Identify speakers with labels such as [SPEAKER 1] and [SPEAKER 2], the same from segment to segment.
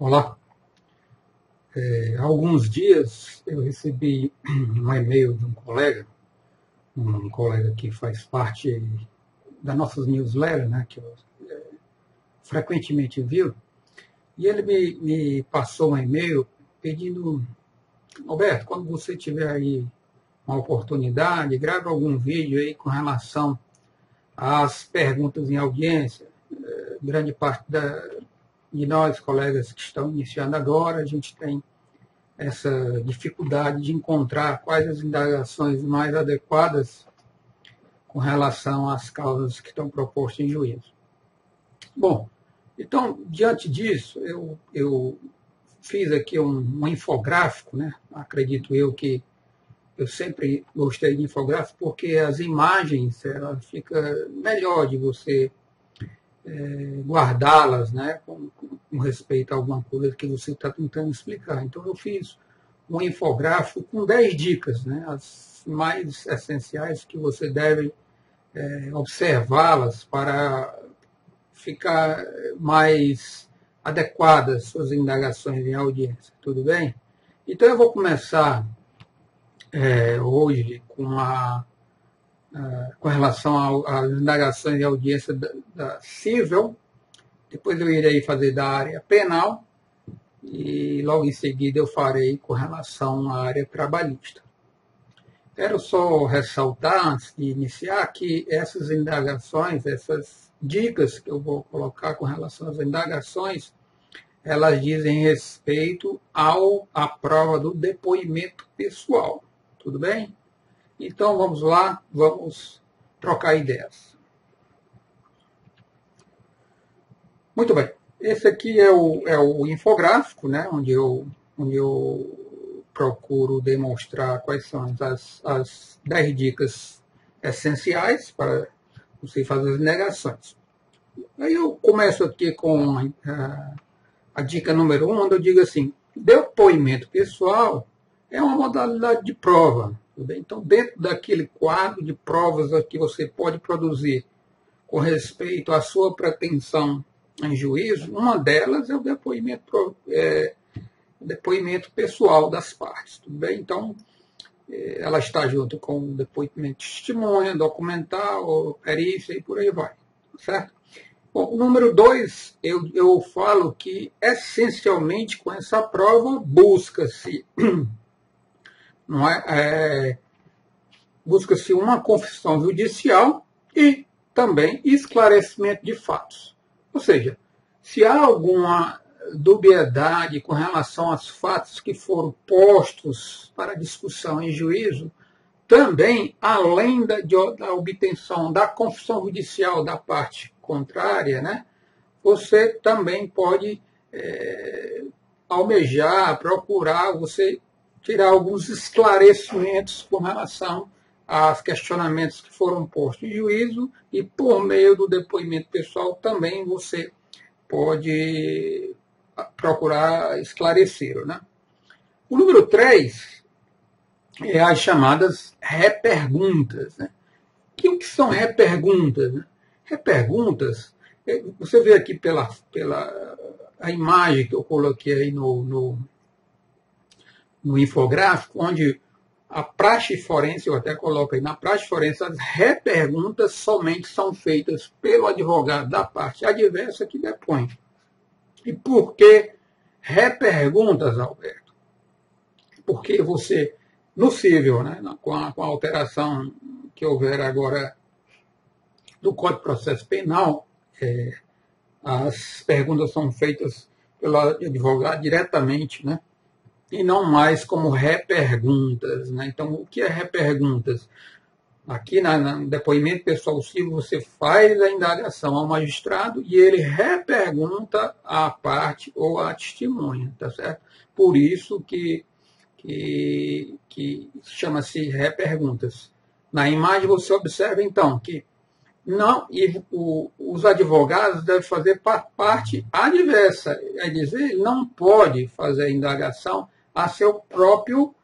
[SPEAKER 1] Olá. É, há alguns dias eu recebi um e-mail de um colega, um colega que faz parte da nossas newsletters, né, que eu é, frequentemente viu, e ele me, me passou um e-mail pedindo, Alberto, quando você tiver aí uma oportunidade, grave algum vídeo aí com relação às perguntas em audiência. É, grande parte da, de nós, colegas que estão iniciando agora, a gente tem essa dificuldade de encontrar quais as indagações mais adequadas com relação às causas que estão propostas em juízo. Bom, então, diante disso, eu, eu fiz aqui um, um infográfico, né? acredito eu que eu sempre gostei de infográfico porque as imagens ela fica melhor de você é, guardá-las né, com, com, respeito a alguma coisa que você está tentando explicar. Então, eu fiz um infográfico com 10 dicas, né, as mais essenciais que você deve é, observá-las para ficar mais adequadas suas indagações em audiência. Tudo bem? Então, eu vou começar é, hoje com a ah, com relação às indagações e audiência da, da civil, depois eu irei fazer da área penal e logo em seguida eu farei com relação à área trabalhista. Quero só ressaltar, antes de iniciar, que essas indagações, essas dicas que eu vou colocar com relação às indagações, elas dizem respeito ao, à prova do depoimento pessoal. Tudo bem? Então vamos lá, vamos trocar ideias. Muito bem. Esse aqui é o, é o infográfico, né, onde, eu, onde eu procuro demonstrar quais são as, as 10 dicas essenciais para você fazer as negações. Aí eu começo aqui com a, a dica número 1, um, onde eu digo assim, depoimento pessoal é uma modalidade de prova então, dentro daquele quadro de provas que você pode produzir com respeito à sua pretensão em juízo, uma delas é o depoimento, é, depoimento pessoal das partes. Tudo bem? Então, é, ela está junto com o depoimento de testemunha, documental, perícia e por aí vai. Certo? Bom, número dois, eu, eu falo que essencialmente com essa prova busca-se não é, é busca-se uma confissão judicial e também esclarecimento de fatos. Ou seja, se há alguma dubiedade com relação aos fatos que foram postos para discussão em juízo, também, além da, da obtenção da confissão judicial da parte contrária, né, você também pode é, almejar, procurar, você tirar alguns esclarecimentos com relação aos questionamentos que foram postos em juízo e por meio do depoimento pessoal também você pode procurar esclarecer. Né? O número 3 é as chamadas reperguntas. Né? Que, o que são reperguntas? Né? Reperguntas, é, você vê aqui pela, pela a imagem que eu coloquei aí no, no no infográfico, onde a praxe forense, eu até coloco aí, na praxe forense, as reperguntas somente são feitas pelo advogado da parte adversa que depõe. E por que reperguntas, Alberto? Porque você, no civil, né, com, a, com a alteração que houver agora do Código de Processo Penal, é, as perguntas são feitas pelo advogado diretamente, né? E não mais como reperguntas. Né? Então, o que é reperguntas? Aqui na, no depoimento pessoal civil, você faz a indagação ao magistrado e ele repergunta à parte ou à testemunha, tá certo? Por isso que, que, que chama-se reperguntas. Na imagem você observa, então, que não, e o, os advogados devem fazer parte adversa, é dizer, não pode fazer a indagação a seu próprio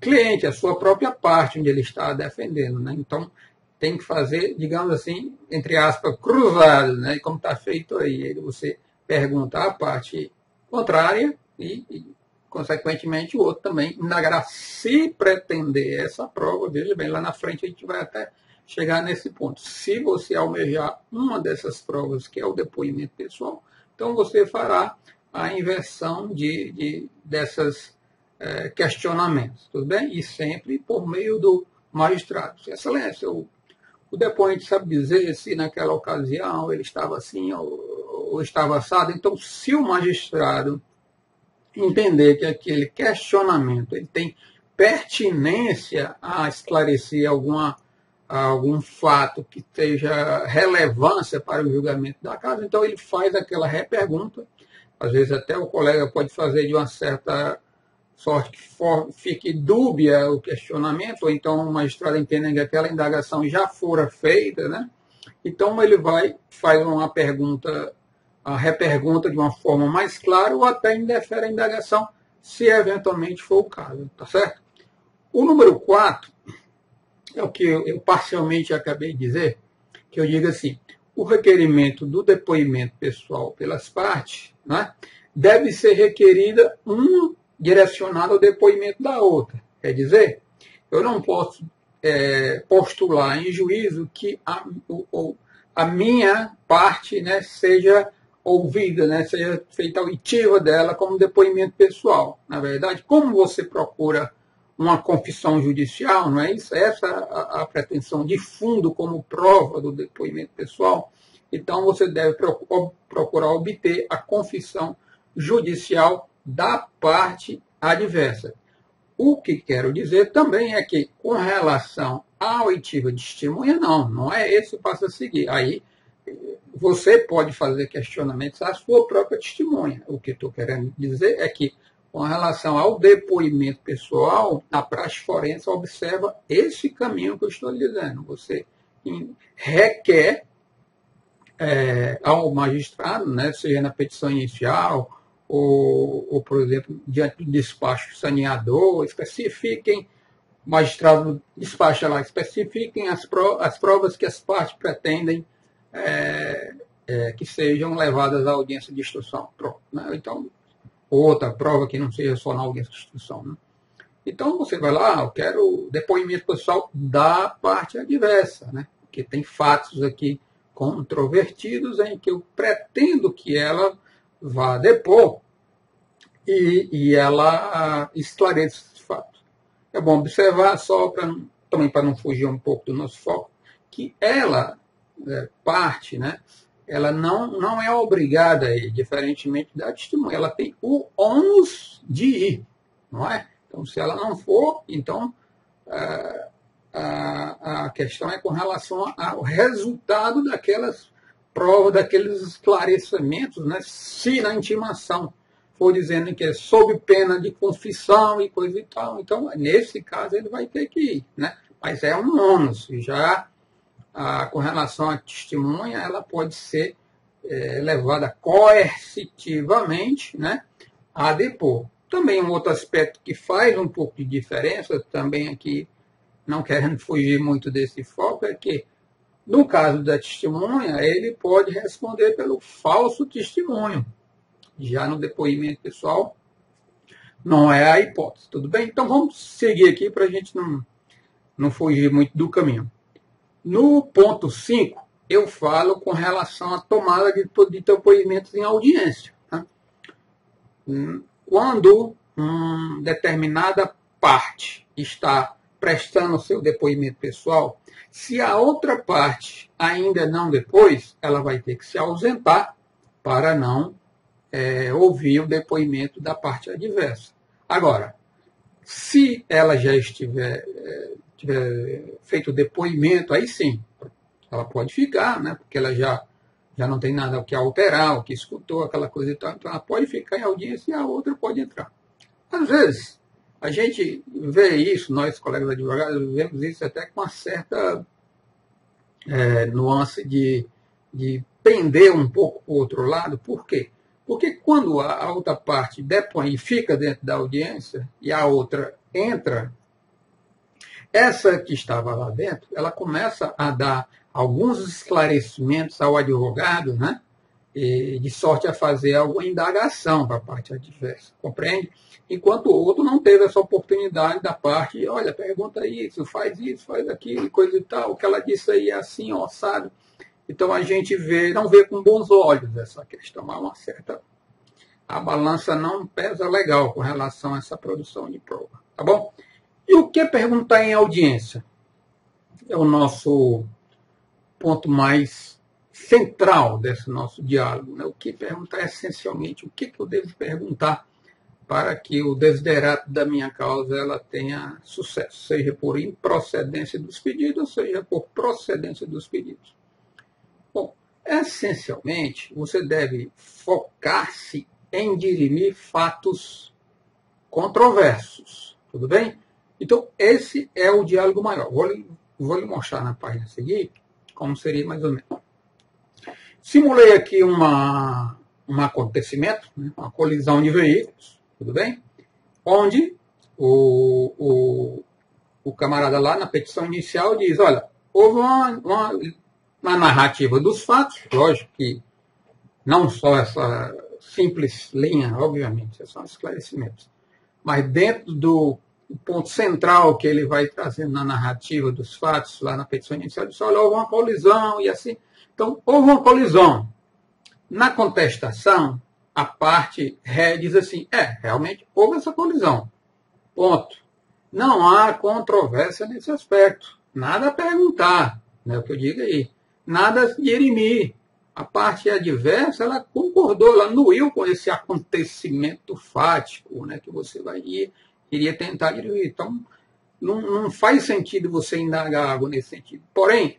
[SPEAKER 1] cliente, a sua própria parte onde ele está defendendo. Né? Então, tem que fazer, digamos assim, entre aspas, cruzado, né? como está feito aí. Você pergunta à parte contrária e, e, consequentemente, o outro também indagará se pretender essa prova. Veja bem, lá na frente a gente vai até chegar nesse ponto. Se você almejar uma dessas provas, que é o depoimento pessoal, então você fará a inversão de, de dessas é, questionamentos, tudo bem? E sempre por meio do magistrado. Excelência, o, o depoente sabe dizer se naquela ocasião ele estava assim ou, ou estava assado. Então, se o magistrado entender que aquele questionamento ele tem pertinência a esclarecer alguma, algum fato que seja relevância para o julgamento da casa, então ele faz aquela repergunta. Às vezes até o colega pode fazer de uma certa sorte que for, fique dúbia o questionamento, ou então o magistrado entenda que aquela indagação já fora feita, né? Então ele vai, faz uma pergunta a repergunta de uma forma mais clara ou até indefere a indagação, se eventualmente for o caso, tá certo? O número 4 é o que eu, eu parcialmente acabei de dizer, que eu digo assim, o requerimento do depoimento pessoal pelas partes né, deve ser requerida um direcionado ao depoimento da outra. Quer dizer, eu não posso é, postular em juízo que a, o, a minha parte né, seja ouvida, né, seja feita a oitiva dela como depoimento pessoal. Na verdade, como você procura uma confissão judicial, não é isso? Essa é a, a pretensão de fundo como prova do depoimento pessoal. Então, você deve procurar obter a confissão judicial da parte adversa. O que quero dizer também é que, com relação à oitiva de testemunha, não, não é esse o passo a seguir. Aí você pode fazer questionamentos à sua própria testemunha. O que estou querendo dizer é que, com relação ao depoimento pessoal, a praxe forense observa esse caminho que eu estou dizendo. Você requer é, ao magistrado, né, seja na petição inicial ou, ou, por exemplo, diante do despacho saneador, especifiquem, magistrado despacha lá, especifiquem as, as provas que as partes pretendem é, é, que sejam levadas à audiência de instrução. Pronto, né? Então, outra prova que não seja só na audiência de instrução. Né? Então, você vai lá, eu quero depoimento pessoal da parte adversa, né? que tem fatos aqui controvertidos em que eu pretendo que ela vá depor e, e ela esclareça esses fatos. É bom observar, só para também para não fugir um pouco do nosso foco, que ela é, parte, né, ela não, não é obrigada a ir, diferentemente da testemunha. Ela tem o ônus de ir, não é? Então, se ela não for, então a, a, a questão é com relação ao resultado daquelas provas, daqueles esclarecimentos, né, se na intimação for dizendo que é sob pena de confissão e coisa e tal. Então, nesse caso, ele vai ter que ir, né? Mas é um ônus, já a, com relação à testemunha, ela pode ser é, levada coercitivamente né, a depor. Também um outro aspecto que faz um pouco de diferença, também aqui não querendo fugir muito desse foco, é que no caso da testemunha, ele pode responder pelo falso testemunho. Já no depoimento pessoal, não é a hipótese. Tudo bem? Então vamos seguir aqui para a gente não, não fugir muito do caminho. No ponto 5, eu falo com relação à tomada de, de depoimentos em audiência. Tá? Quando uma determinada parte está prestando seu depoimento pessoal, se a outra parte ainda não depois, ela vai ter que se ausentar para não é, ouvir o depoimento da parte adversa. Agora, se ela já estiver é, tiver feito o depoimento, aí sim, ela pode ficar, né? Porque ela já, já não tem nada o que alterar, o que escutou, aquela coisa e tal. Então ela pode ficar em audiência e a outra pode entrar. Às vezes, a gente vê isso, nós, colegas advogados, vemos isso até com uma certa é, nuance de, de pender um pouco para o outro lado. Por quê? Porque quando a outra parte depõe e fica dentro da audiência e a outra entra essa que estava lá dentro, ela começa a dar alguns esclarecimentos ao advogado, né? De sorte a fazer alguma indagação para a parte adversa, compreende? Enquanto o outro não teve essa oportunidade da parte, olha, pergunta isso, faz isso, faz aquilo, coisa e tal, o que ela disse aí é assim, ó, sabe? Então a gente vê, não vê com bons olhos essa questão, há uma certa. A balança não pesa legal com relação a essa produção de prova, tá bom? E o que perguntar em audiência? É o nosso ponto mais central desse nosso diálogo. Né? O que perguntar essencialmente, o que, que eu devo perguntar para que o desiderato da minha causa ela tenha sucesso, seja por improcedência dos pedidos, seja por procedência dos pedidos. Bom, essencialmente, você deve focar-se em dirimir fatos controversos, tudo bem? Então, esse é o diálogo maior. Vou lhe, vou lhe mostrar na página seguinte como seria mais ou menos. Simulei aqui uma, um acontecimento, né, uma colisão de veículos, tudo bem? Onde o, o, o camarada lá na petição inicial diz, olha, houve uma, uma, uma narrativa dos fatos, lógico que não só essa simples linha, obviamente, são esclarecimentos, mas dentro do ponto central que ele vai trazendo na narrativa dos fatos, lá na petição inicial, diz, olha, houve uma colisão e assim, então, houve uma colisão. Na contestação, a parte ré diz assim: é, realmente houve essa colisão. Ponto. Não há controvérsia nesse aspecto. Nada a perguntar, né, o que eu digo aí. Nada a dirimir. A parte adversa, ela concordou, ela anuiu com esse acontecimento fático, né, que você vai ir, iria tentar dirimir. Então, não, não faz sentido você indagar algo nesse sentido. Porém,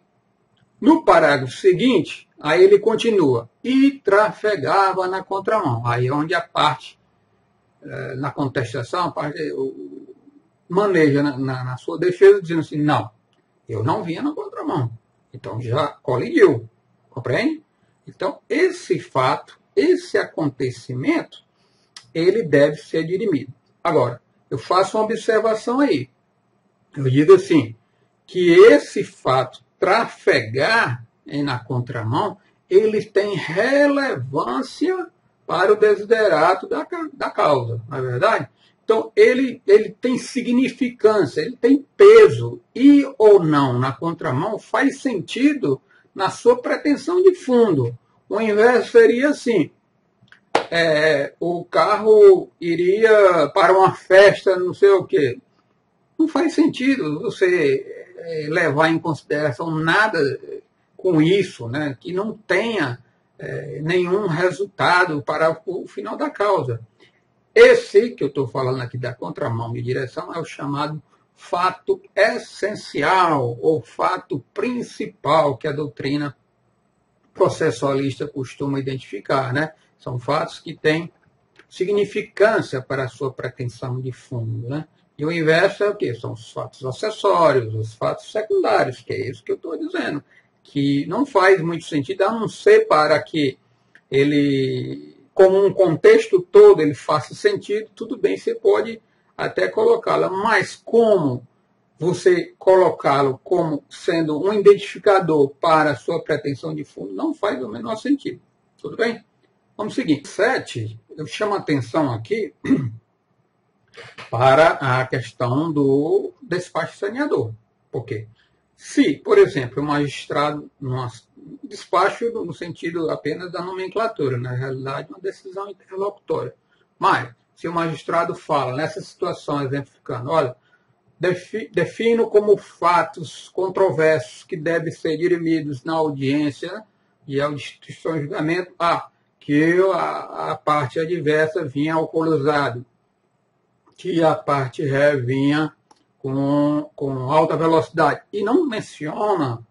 [SPEAKER 1] no parágrafo seguinte, aí ele continua, e trafegava na contramão. Aí é onde a parte, eh, na contestação, a parte maneja na, na, na sua defesa, dizendo assim, não, eu não vinha na contramão. Então já colidiu, compreende? Então, esse fato, esse acontecimento, ele deve ser dirimido. Agora, eu faço uma observação aí. Eu digo assim, que esse fato trafegar na contramão, eles têm relevância para o desiderato da, da causa, não é verdade? Então, ele, ele tem significância, ele tem peso. E ou não na contramão faz sentido na sua pretensão de fundo. O inverso seria assim: é, o carro iria para uma festa, não sei o quê. Não faz sentido você é, levar em consideração nada com isso, né, que não tenha é, nenhum resultado para o final da causa. Esse que eu estou falando aqui da contramão de direção é o chamado fato essencial ou fato principal que a doutrina processualista costuma identificar. Né? São fatos que têm significância para a sua pretensão de fundo. Né? E o inverso é o quê? São os fatos acessórios, os fatos secundários, que é isso que eu estou dizendo. Que não faz muito sentido, a não ser para que ele, como um contexto todo, ele faça sentido, tudo bem, você pode até colocá-lo. Mas como você colocá-lo como sendo um identificador para a sua pretensão de fundo, não faz o menor sentido. Tudo bem? Vamos seguir. Sete, eu chamo a atenção aqui para a questão do despacho saneador. Por quê? Se, por exemplo, o magistrado, num despacho no sentido apenas da nomenclatura, na realidade, uma decisão interlocutória. Mas, se o magistrado fala nessa situação, exemplificando, olha, defino como fatos controversos que devem ser dirimidos na audiência e ao instituição de julgamento, ah, que a, a parte adversa vinha alcoolizado, que a parte ré vinha com, com alta velocidade. E não menciona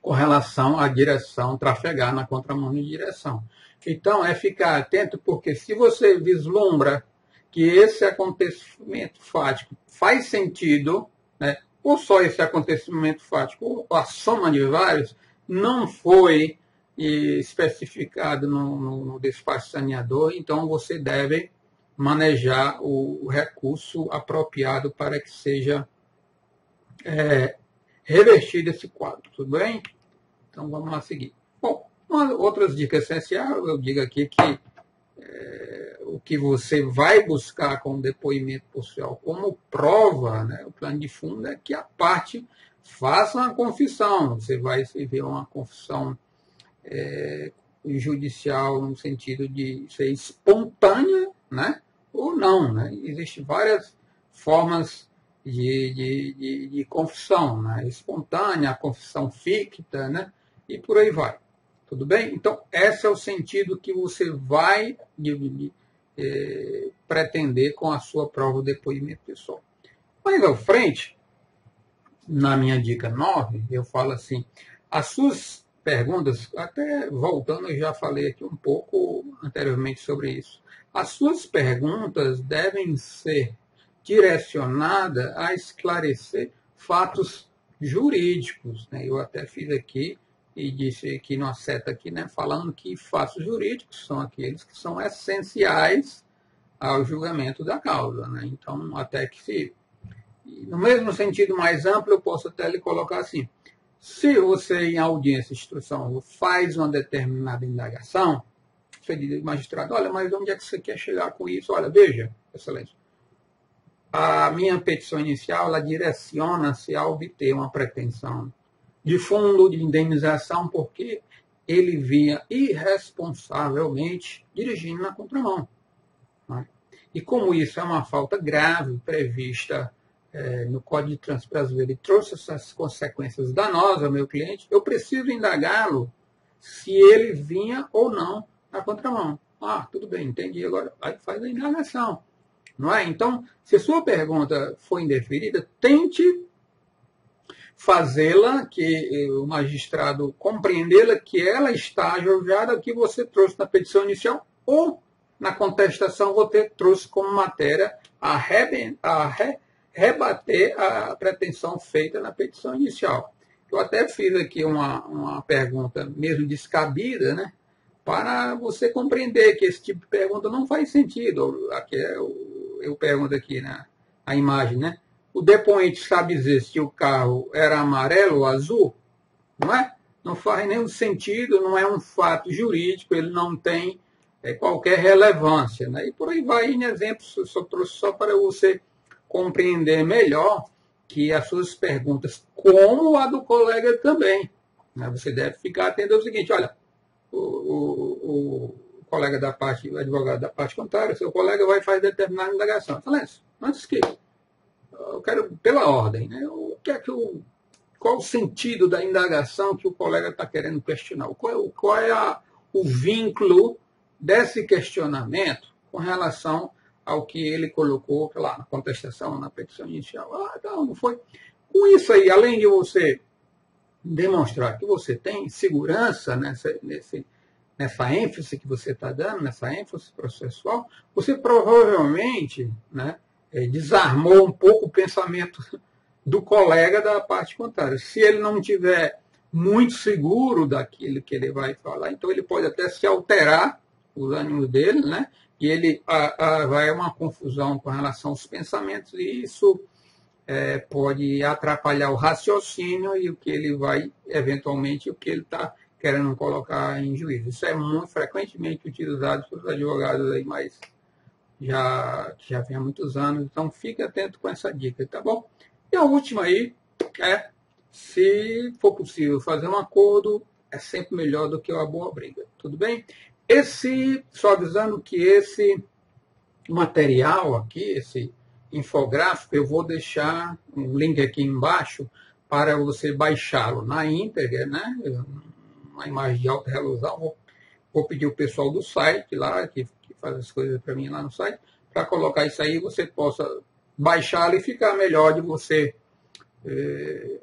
[SPEAKER 1] com relação à direção, trafegar na contramão de direção. Então, é ficar atento, porque se você vislumbra que esse acontecimento fático faz sentido, né, ou só esse acontecimento fático, ou a soma de vários, não foi especificado no, no, no despacho saneador, então você deve manejar o, recurso apropriado para que seja é, revertido esse quadro, tudo bem? Então vamos lá seguir. Bom, outras dicas essenciais, eu digo aqui que é, o que você vai buscar com o depoimento policial como prova, né, o plano de fundo é que a parte faça uma confissão. Você vai ver uma confissão é, judicial no sentido de ser espontânea, né? ou não. Né? Existem várias formas de, de, de, de confissão, né? espontânea, confissão ficta, né? e por aí vai. Tudo bem? Então, esse é o sentido que você vai de, é, pretender com a sua prova de depoimento pessoal. Mais à frente, na minha dica 9, eu falo assim, as suas perguntas, até voltando, eu já falei aqui um pouco anteriormente sobre isso. As suas perguntas devem ser direcionadas a esclarecer fatos jurídicos. Né? Eu até fiz aqui e disse aqui numa seta aqui, né, falando que fatos jurídicos são aqueles que são essenciais ao julgamento da causa. Né? Então, até que se no mesmo sentido mais amplo, eu posso até lhe colocar assim: se você, em audiência instrução, faz uma determinada indagação, você diz ao magistrado: olha, mas onde é que você quer chegar com isso? Olha, veja, excelência, a minha petição inicial ela direciona-se a obter uma pretensão de fundo de indenização, porque ele vinha irresponsavelmente dirigindo na contramão. Né? E como isso é uma falta grave prevista é, no Código de Trânsito Brasileiro e trouxe essas consequências danosas ao meu cliente, eu preciso indagá-lo se ele vinha ou não na contramão. Ah, tudo bem, entendi. Agora aí faz a indagação. Não é? Então, se sua pergunta for indeferida, tente fazê-la, que o magistrado compreendê-la, que ela está ajoelhada que você trouxe na petição inicial, ou na contestação você trouxe como matéria a, re, a re, rebater a pretensão feita na petição inicial. Eu até fiz aqui uma, uma pergunta mesmo descabida, né? Para você compreender que esse tipo de pergunta não faz sentido. Aqui é, eu pergunto aqui na né? a imagem, né? O depoente sabe dizer se o carro era amarelo ou azul? Não é? Não faz nenhum sentido, não é um fato jurídico, ele não tem é, qualquer relevância. Né? E por aí vai em exemplos, eu só trouxe só para você compreender melhor que as suas perguntas, como a do colega também. Né? Você deve ficar atento ao seguinte, olha, o, o, o, colega da parte, o advogado da parte contrária, seu colega vai fazer determinada indagação. Excelência, antes que eu quero, pela ordem, né? o que é que o, qual o sentido da indagação que o colega está querendo questionar? Qual é, qual é a, o vínculo desse questionamento com relação ao que ele colocou lá na contestação, na petição inicial. Ah, não, não foi. Com isso aí, além de você demonstrar que você tem segurança nessa, nesse, nessa ênfase que você está dando, nessa ênfase processual, você provavelmente né, é, desarmou um pouco o pensamento do colega da parte contrária. Se ele não tiver muito seguro daquilo que ele vai falar, então ele pode até se alterar os ânimos dele, né? e ele a, a, vai uma confusão com relação aos pensamentos, e isso é, pode atrapalhar o raciocínio e o que ele vai, eventualmente, o que ele está querendo colocar em juízo. Isso é muito frequentemente utilizado pelos advogados aí, mas já, já vem há muitos anos, então fique atento com essa dica, tá bom? E a última aí é, se for possível fazer um acordo, é sempre melhor do que uma boa briga, tudo bem? Esse, só avisando que esse material aqui, esse infográfico, eu vou deixar um link aqui embaixo para você baixá-lo na íntegra, né? Uma imagem de alta resolução. Vou, vou pedir o pessoal do site lá, que, que faz as coisas para mim lá no site, para colocar isso aí, você possa baixá-lo e ficar melhor de você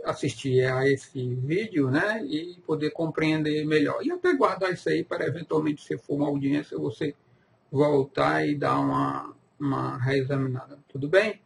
[SPEAKER 1] assistir a esse vídeo né, e poder compreender melhor. E até guardar isso aí para eventualmente, se for uma audiência, você voltar e dar uma, uma reexaminada. Tudo bem?